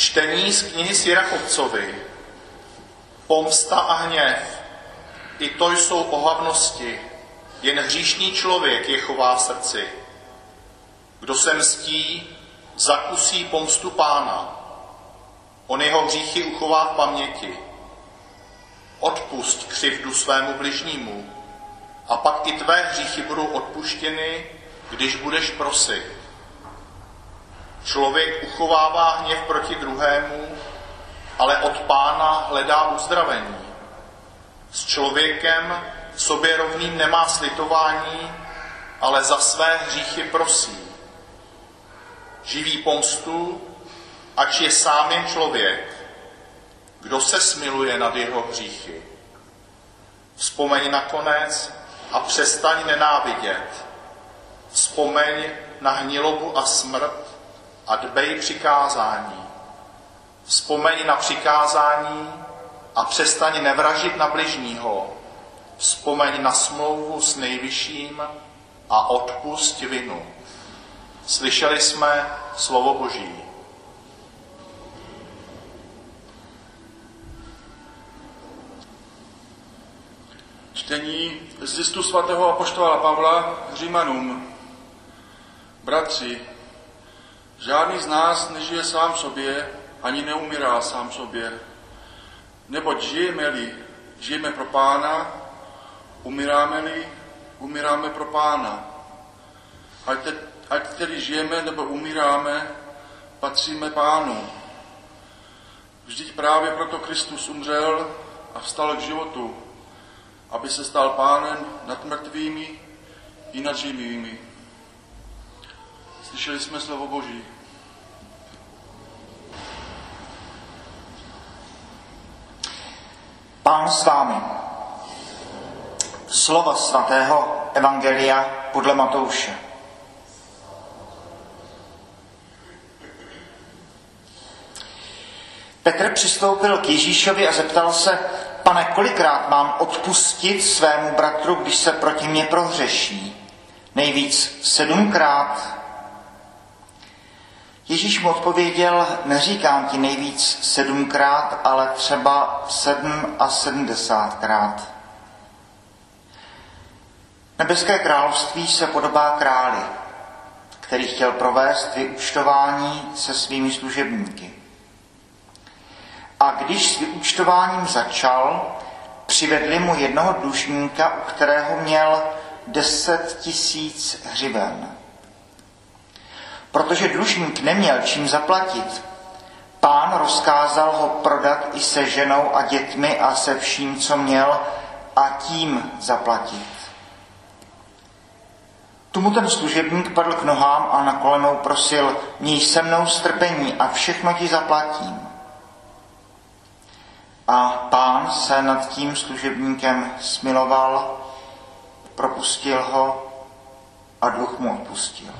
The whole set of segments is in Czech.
Čtení z knihy Sirachovcovi. Pomsta a hněv, i to jsou ohavnosti, jen hříšný člověk je chová v srdci. Kdo se mstí, zakusí pomstu pána. On jeho hříchy uchová v paměti. Odpust křivdu svému bližnímu a pak i tvé hříchy budou odpuštěny, když budeš prosit. Člověk uchovává hněv proti druhému, ale od pána hledá uzdravení. S člověkem sobě rovným nemá slitování, ale za své hříchy prosí. Živí pomstu, ač je sám jen člověk, kdo se smiluje nad jeho hříchy. Vzpomeň nakonec a přestaň nenávidět. Vzpomeň na hnilobu a smrt a dbej přikázání. Vzpomeň na přikázání a přestaň nevražit na bližního. Vzpomeň na smlouvu s nejvyšším a odpust vinu. Slyšeli jsme slovo Boží. Čtení z listu svatého apoštola Pavla Římanům. Bratři, žádný z nás nežije sám sobě, ani neumírá sám sobě. Neboť žijeme-li, žijeme pro pána, umíráme-li, umíráme pro pána. Ať, te, ať tedy žijeme nebo umíráme, patříme pánu. Vždyť právě proto Kristus umřel a vstal k životu, aby se stal pánem nad mrtvými i nad živými. Slyšeli jsme slovo Boží. Pán s vámi. Slova svatého Evangelia podle Matouše. Petr přistoupil k Ježíšovi a zeptal se, pane, kolikrát mám odpustit svému bratru, když se proti mně prohřeší? Nejvíc sedmkrát? Ježíš mu odpověděl, neříkám ti nejvíc sedmkrát, ale třeba sedm a sedmdesátkrát. Nebeské království se podobá králi, který chtěl provést vyúčtování se svými služebníky. A když s vyúčtováním začal, přivedli mu jednoho dlužníka, u kterého měl deset tisíc hřiven. Protože dlužník neměl čím zaplatit, pán rozkázal ho prodat i se ženou a dětmi a se vším, co měl, a tím zaplatit. Tomu ten služebník padl k nohám a na kolenou prosil, měj se mnou strpení a všechno ti zaplatím. A pán se nad tím služebníkem smiloval, propustil ho a dluh mu odpustil.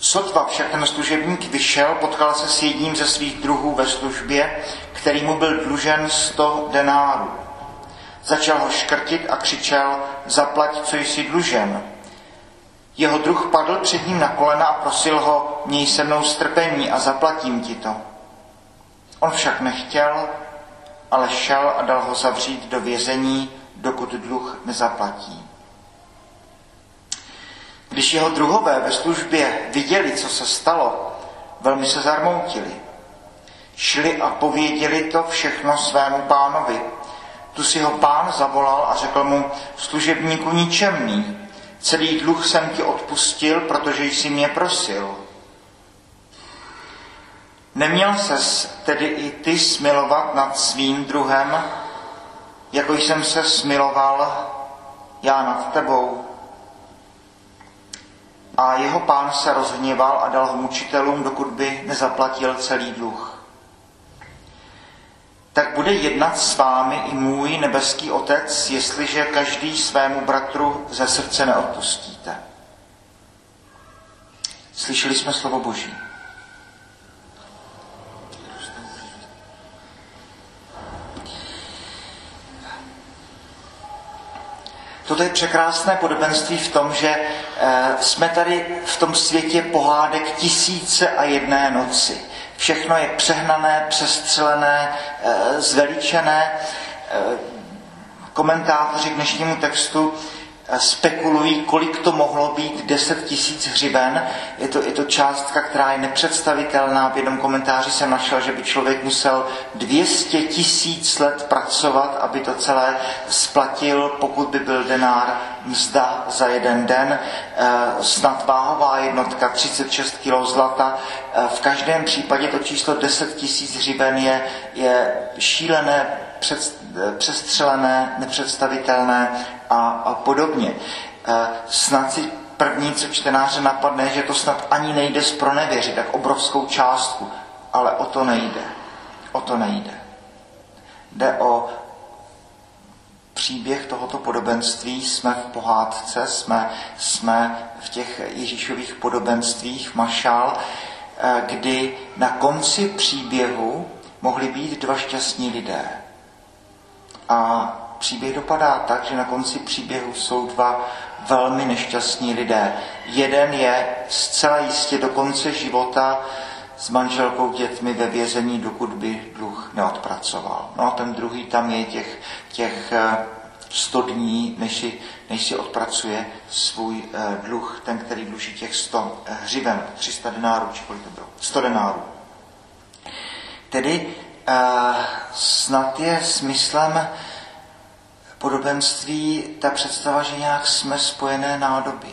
Sotva však ten služebník vyšel, potkal se s jedním ze svých druhů ve službě, který mu byl dlužen sto denárů. Začal ho škrtit a křičel, zaplať, co jsi dlužen. Jeho druh padl před ním na kolena a prosil ho, měj se mnou strpení a zaplatím ti to. On však nechtěl, ale šel a dal ho zavřít do vězení, dokud dluh nezaplatí. Když jeho druhové ve službě viděli, co se stalo, velmi se zarmoutili. Šli a pověděli to všechno svému pánovi. Tu si ho pán zavolal a řekl mu, služebníku ničemný, celý dluh jsem ti odpustil, protože jsi mě prosil. Neměl ses tedy i ty smilovat nad svým druhem, jako jsem se smiloval já nad tebou. A jeho pán se rozhněval a dal ho mučitelům, dokud by nezaplatil celý dluh. Tak bude jednat s vámi i můj nebeský Otec, jestliže každý svému bratru ze srdce neodpustíte. Slyšeli jsme slovo Boží. Toto je překrásné podobenství v tom, že jsme tady v tom světě pohádek tisíce a jedné noci. Všechno je přehnané, přestřelené, zveličené. Komentátoři k dnešnímu textu spekulují, kolik to mohlo být 10 tisíc hřiben. Je to, je to částka, která je nepředstavitelná. V jednom komentáři jsem našel, že by člověk musel 200 tisíc let pracovat, aby to celé splatil, pokud by byl denár mzda za jeden den. Eh, snad váhová jednotka 36 kg zlata. Eh, v každém případě to číslo 10 tisíc hřiben je, je šílené před, přestřelené, nepředstavitelné a, a podobně. E, snad si první, co čtenáře napadne, že to snad ani nejde zpronevěřit, tak obrovskou částku, ale o to nejde. O to nejde. Jde o příběh tohoto podobenství, jsme v pohádce, jsme, jsme v těch Ježíšových podobenstvích Mašál, e, kdy na konci příběhu mohli být dva šťastní lidé. A příběh dopadá tak, že na konci příběhu jsou dva velmi nešťastní lidé. Jeden je zcela jistě do konce života s manželkou dětmi ve vězení, dokud by dluh neodpracoval. No a ten druhý tam je těch, těch 100 eh, dní, než si, než si odpracuje svůj eh, dluh, ten, který dluží těch 100 eh, hřiven, 300 denárů, či kolik to bylo, 100 denárů. Tedy snad je smyslem podobenství ta představa, že nějak jsme spojené nádoby.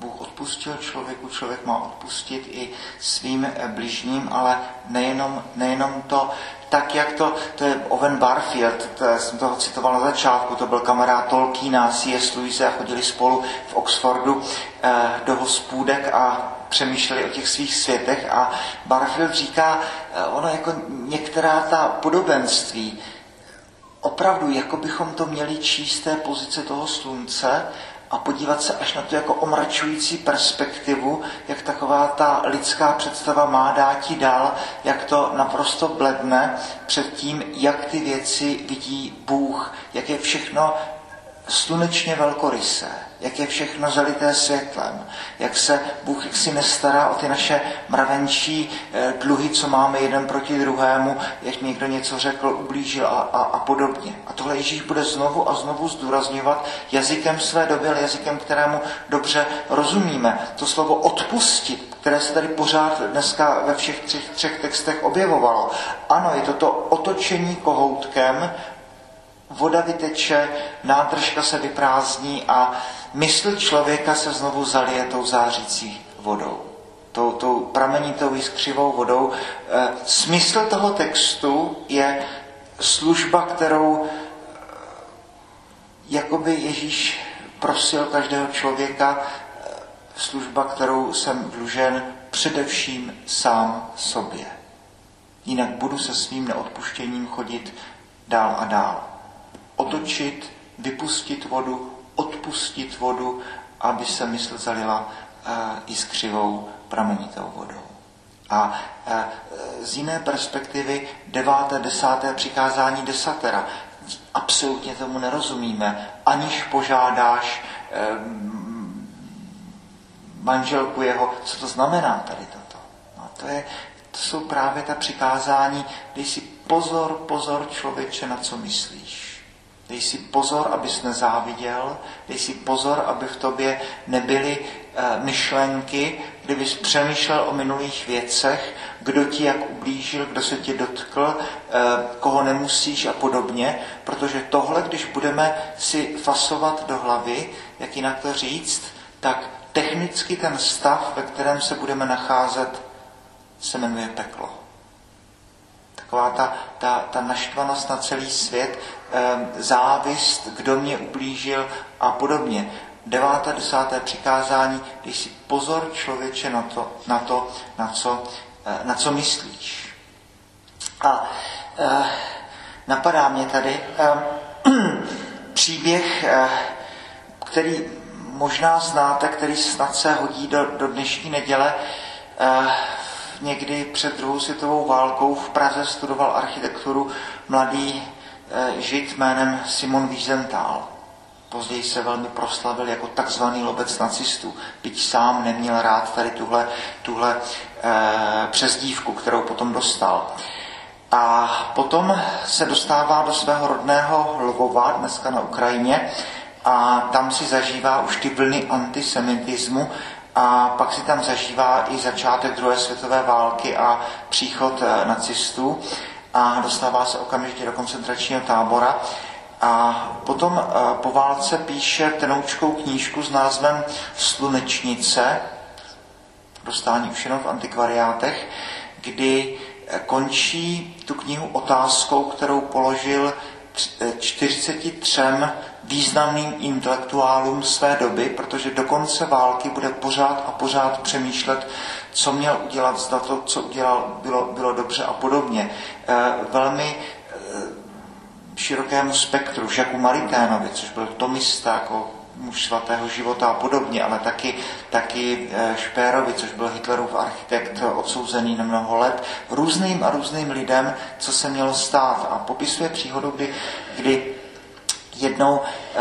Bůh odpustil člověku, člověk má odpustit i svým bližním, ale nejenom, nejenom to, tak jak to, to je Owen Barfield, to já jsem toho citoval na začátku, to byl kamarád Tolkiena, C.S. Lewise a chodili spolu v Oxfordu eh, do hospůdek a přemýšleli o těch svých světech a Barfield říká, eh, ono jako některá ta podobenství, opravdu, jako bychom to měli číst té pozice toho slunce a podívat se až na to jako omračující perspektivu, jak taková ta lidská představa má dáti dál, jak to naprosto bledne před tím, jak ty věci vidí Bůh, jak je všechno slunečně velkorysé, jak je všechno zalité světlem, jak se Bůh si nestará o ty naše mravenčí eh, dluhy, co máme jeden proti druhému, jak někdo něco řekl, ublížil a, a, a podobně. A tohle Ježíš bude znovu a znovu zdůrazňovat jazykem své doby, ale jazykem, kterému dobře rozumíme. To slovo odpustit, které se tady pořád dneska ve všech třech, třech textech objevovalo. Ano, je to to otočení kohoutkem voda vyteče, nádržka se vyprázdní a mysl člověka se znovu zalije tou zářící vodou. Tou, tou pramenitou jiskřivou vodou. E, smysl toho textu je služba, kterou e, jakoby Ježíš prosil každého člověka, e, služba, kterou jsem dlužen především sám sobě. Jinak budu se svým neodpuštěním chodit dál a dál otočit, vypustit vodu, odpustit vodu, aby se mysl zalila i s křivou pramenitou vodou. A z jiné perspektivy deváté, desáté přikázání desatera. Absolutně tomu nerozumíme. Aniž požádáš manželku jeho, co to znamená tady toto. No, to, je, to jsou právě ta přikázání, když si pozor, pozor člověče, na co myslíš. Dej si pozor, abys nezáviděl, dej si pozor, aby v tobě nebyly e, myšlenky, kdybys přemýšlel o minulých věcech, kdo ti jak ublížil, kdo se tě dotkl, e, koho nemusíš a podobně, protože tohle, když budeme si fasovat do hlavy, jak jinak to říct, tak technicky ten stav, ve kterém se budeme nacházet, se jmenuje peklo. Taková ta, ta, ta naštvanost na celý svět, závist, kdo mě ublížil a podobně. Deváté, desáté přikázání, když si pozor člověče na to, na, to, na, co, eh, na co myslíš. A eh, napadá mě tady eh, příběh, eh, který možná znáte, který snad se hodí do, do dnešní neděle. Někdy před druhou světovou válkou v Praze studoval architekturu mladý žid jménem Simon Wiesenthal. později se velmi proslavil jako takzvaný lobec nacistů, byť sám neměl rád tady tuhle, tuhle e, přezdívku, kterou potom dostal. A potom se dostává do svého rodného Lvova, dneska na Ukrajině, a tam si zažívá už ty vlny antisemitismu a pak si tam zažívá i začátek druhé světové války a příchod eh, nacistů a dostává se okamžitě do koncentračního tábora. A potom eh, po válce píše tenoučkou knížku s názvem Slunečnice, dostání už jenom v antikvariátech, kdy eh, končí tu knihu otázkou, kterou položil 43 významným intelektuálům své doby, protože do konce války bude pořád a pořád přemýšlet, co měl udělat, zda to, co udělal, bylo, bylo dobře a podobně. E, velmi e, širokému spektru, Žaku Mariténovi, což byl tomista, jako muž svatého života a podobně, ale taky, taky e, Špérovi, což byl Hitlerův architekt odsouzený na mnoho let, různým a různým lidem, co se mělo stát. A popisuje příhodu, kdy, kdy jednou eh,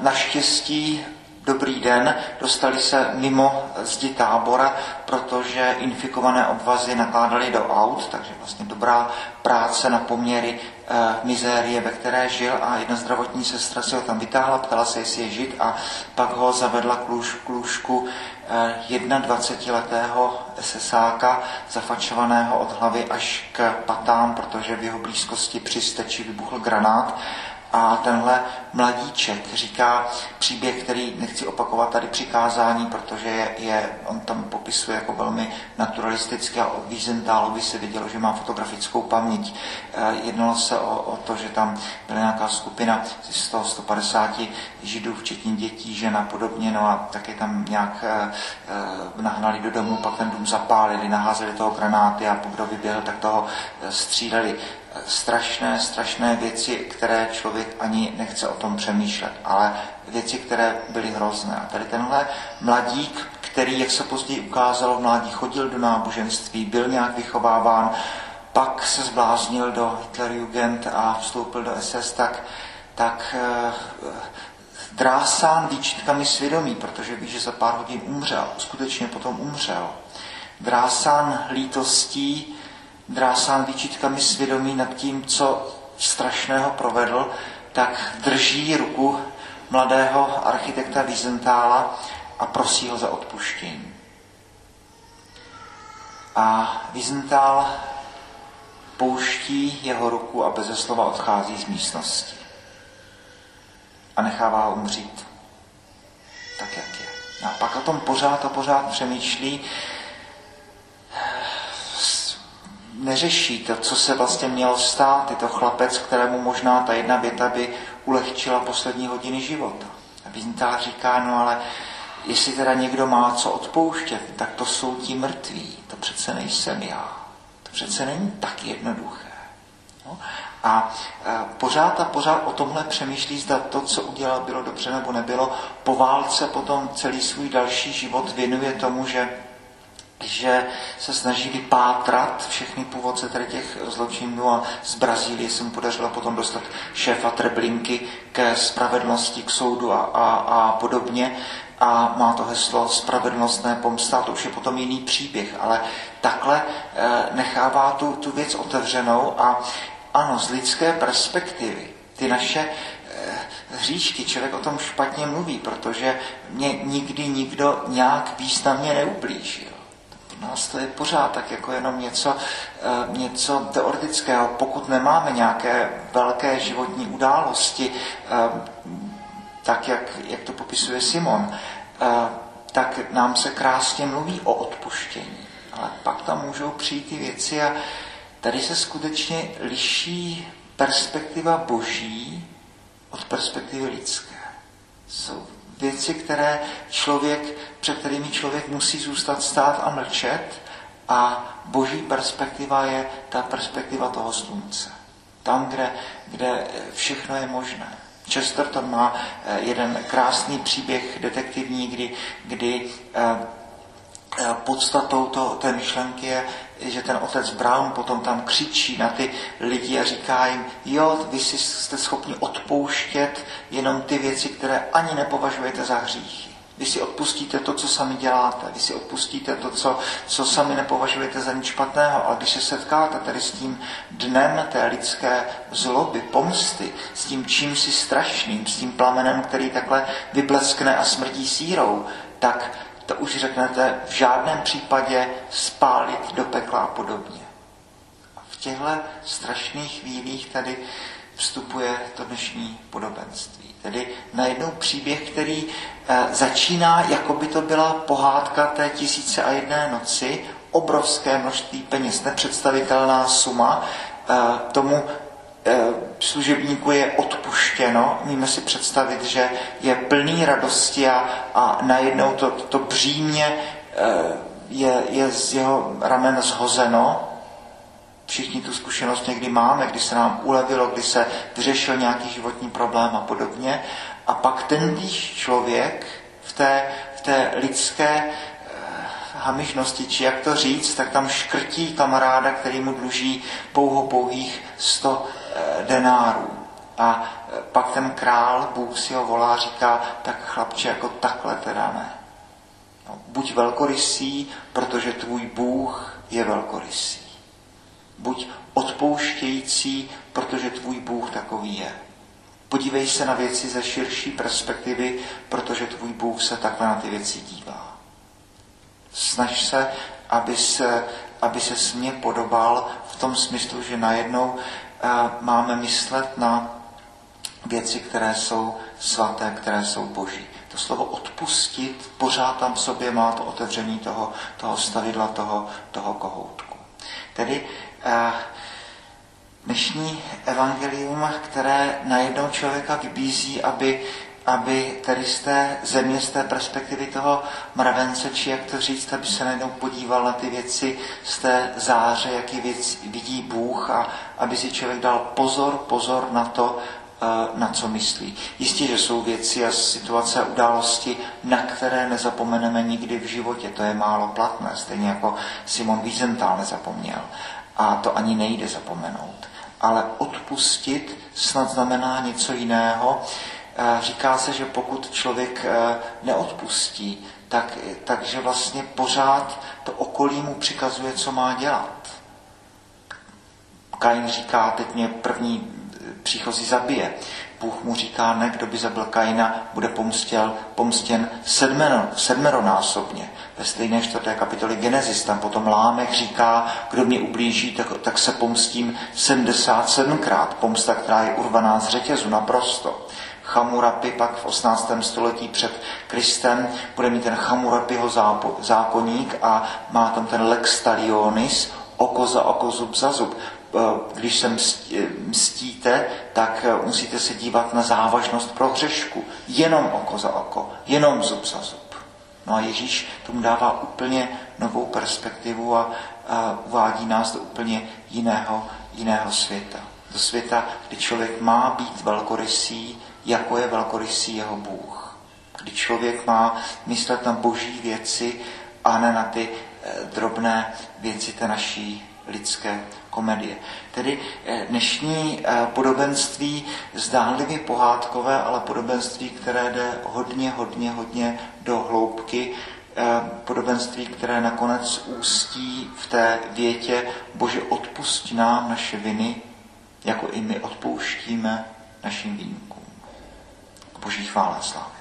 naštěstí dobrý den, dostali se mimo zdi tábora, protože infikované obvazy nakládali do aut, takže vlastně dobrá práce na poměry e, mizérie, ve které žil. A jedna zdravotní sestra si ho tam vytáhla, ptala se, jestli je žid a pak ho zavedla k, lůž, lůžku e, 21-letého SSáka, zafačovaného od hlavy až k patám, protože v jeho blízkosti při steči vybuchl granát a tenhle mladíček říká příběh, který nechci opakovat tady přikázání, protože je, je, on tam popisuje jako velmi naturalisticky a o Wiesenthalovi se vidělo, že má fotografickou paměť. Eh, jednalo se o, o to, že tam byla nějaká skupina z 100, 150 židů, včetně dětí, žen a podobně, no a taky tam nějak eh, eh, nahnali do domu, pak ten dům zapálili, naházeli toho granáty a kdo vyběhl, tak toho stříleli strašné, strašné věci, které člověk ani nechce o tom přemýšlet, ale věci, které byly hrozné. A tady tenhle mladík, který, jak se později ukázalo, v mládí chodil do náboženství, byl nějak vychováván, pak se zbláznil do Hitlerjugend a vstoupil do SS, tak, tak eh, drásán výčitkami svědomí, protože ví, že za pár hodin umřel. Skutečně potom umřel. Drásán lítostí, drásán výčitkami svědomí nad tím, co strašného provedl, tak drží ruku mladého architekta Wiesentála a prosí ho za odpuštění. A Wiesenthal pouští jeho ruku a bez slova odchází z místnosti. A nechává ho umřít tak, jak je. A pak o tom pořád a pořád přemýšlí, neřeší to, co se vlastně mělo stát. Je to chlapec, kterému možná ta jedna věta by ulehčila poslední hodiny života. A Vintá říká, no ale jestli teda někdo má co odpouštět, tak to jsou ti mrtví. To přece nejsem já. To přece není tak jednoduché. No? A e, pořád a pořád o tomhle přemýšlí, zda to, co udělal, bylo dobře nebo nebylo. Po válce potom celý svůj další život věnuje tomu, že že se snaží vypátrat všechny původce tady těch zločinů a z Brazílie se mu podařilo potom dostat šéfa Treblinky ke spravedlnosti, k soudu a, a, a podobně. A má to heslo spravedlnostné pomsta, to už je potom jiný příběh, ale takhle e, nechává tu, tu věc otevřenou a ano, z lidské perspektivy ty naše e, hříšky, člověk o tom špatně mluví, protože mě nikdy nikdo nějak významně neublížil nás to je pořád tak jako jenom něco, eh, něco teoretického. Pokud nemáme nějaké velké životní události, eh, tak jak, jak to popisuje Simon, eh, tak nám se krásně mluví o odpuštění. Ale pak tam můžou přijít ty věci a tady se skutečně liší perspektiva boží od perspektivy lidské. Jsou věci, které člověk, před kterými člověk musí zůstat stát a mlčet a boží perspektiva je ta perspektiva toho slunce. Tam, kde, kde všechno je možné. Chesterton má eh, jeden krásný příběh detektivní, kdy, kdy eh, eh, podstatou to, té myšlenky je, že ten otec Brown potom tam křičí na ty lidi a říká jim, jo, vy si jste schopni odpouštět jenom ty věci, které ani nepovažujete za hříchy. Vy si odpustíte to, co sami děláte, vy si odpustíte to, co, co sami nepovažujete za nic špatného, ale když se setkáte tady s tím dnem té lidské zloby, pomsty, s tím čím si strašným, s tím plamenem, který takhle vybleskne a smrdí sírou, tak to už řeknete v žádném případě spálit do pekla a podobně. A v těchto strašných chvílích tady vstupuje to dnešní podobenství. Tedy najednou příběh, který eh, začíná, jako by to byla pohádka té tisíce a jedné noci, obrovské množství peněz, nepředstavitelná suma, eh, tomu služebníku je odpuštěno. Míme si představit, že je plný radosti a, a najednou to, to břímě je, je z jeho ramen zhozeno Všichni tu zkušenost někdy máme, kdy se nám ulevilo, kdy se vyřešil nějaký životní problém a podobně. A pak ten člověk v té, v té lidské eh, hamižnosti, či jak to říct, tak tam škrtí kamaráda, který mu dluží pouho pouhých 100 eh, denárů. A eh, pak ten král, Bůh si ho volá říká, tak chlapče, jako takhle teda ne. No, buď velkorysý, protože tvůj Bůh je velkorysý. Buď odpouštějící, protože tvůj Bůh takový je. Podívej se na věci ze širší perspektivy, protože tvůj Bůh se takhle na ty věci dívá. Snaž se, aby se, aby se smě podobal v tom smyslu, že najednou máme myslet na věci, které jsou svaté, které jsou boží. To slovo odpustit pořád tam v sobě má to otevření toho, toho stavidla, toho, toho kohoutku. Tedy dnešní evangelium, které najednou člověka vybízí, aby, aby tady z té země, z té perspektivy toho mravence, či jak to říct, aby se najednou podíval na ty věci z té záře, jaký věc vidí Bůh a aby si člověk dal pozor, pozor na to, eh, na co myslí. Jistě, že jsou věci a situace a události, na které nezapomeneme nikdy v životě. To je málo platné, stejně jako Simon Wiesenthal nezapomněl a to ani nejde zapomenout. Ale odpustit snad znamená něco jiného. Eh, říká se, že pokud člověk eh, neodpustí, tak, takže vlastně pořád to okolí mu přikazuje, co má dělat. Kain říká, teď mě první eh, příchozí zabije. Bůh mu říká, ne, kdo by zabil Kaina, bude pomstěl, pomstěn sedmero, sedmeronásobně. Ve stejné čtvrté kapitoli Genesis tam potom Lámech říká, kdo mě ublíží, tak, tak se pomstím 77krát. Pomsta, která je urvaná z řetězu naprosto. Chamurapi pak v 18. století před Kristem bude mít ten Chamurapiho zákoník a má tam ten lex talionis, oko za oko, zub za zub. Eh, když se mstíte, tak eh, musíte se dívat na závažnost pro hřešku. Jenom oko za oko, jenom zub za zub. No a Ježíš tomu dává úplně novou perspektivu a, a uvádí nás do úplně jiného, jiného světa. Do světa, kdy člověk má být velkorysý, jako je velkorysý jeho Bůh. Kdy člověk má myslet na boží věci a ne na ty eh, drobné věci té naší lidské komedie. Tedy eh, dnešní eh, podobenství zdánlivě pohádkové, ale podobenství, které jde hodně, hodně, hodně do hloubky, podobenství, které nakonec ústí v té větě Bože odpustí nám naše viny, jako i my odpouštíme našim výjimkům. Boží chvála sláva.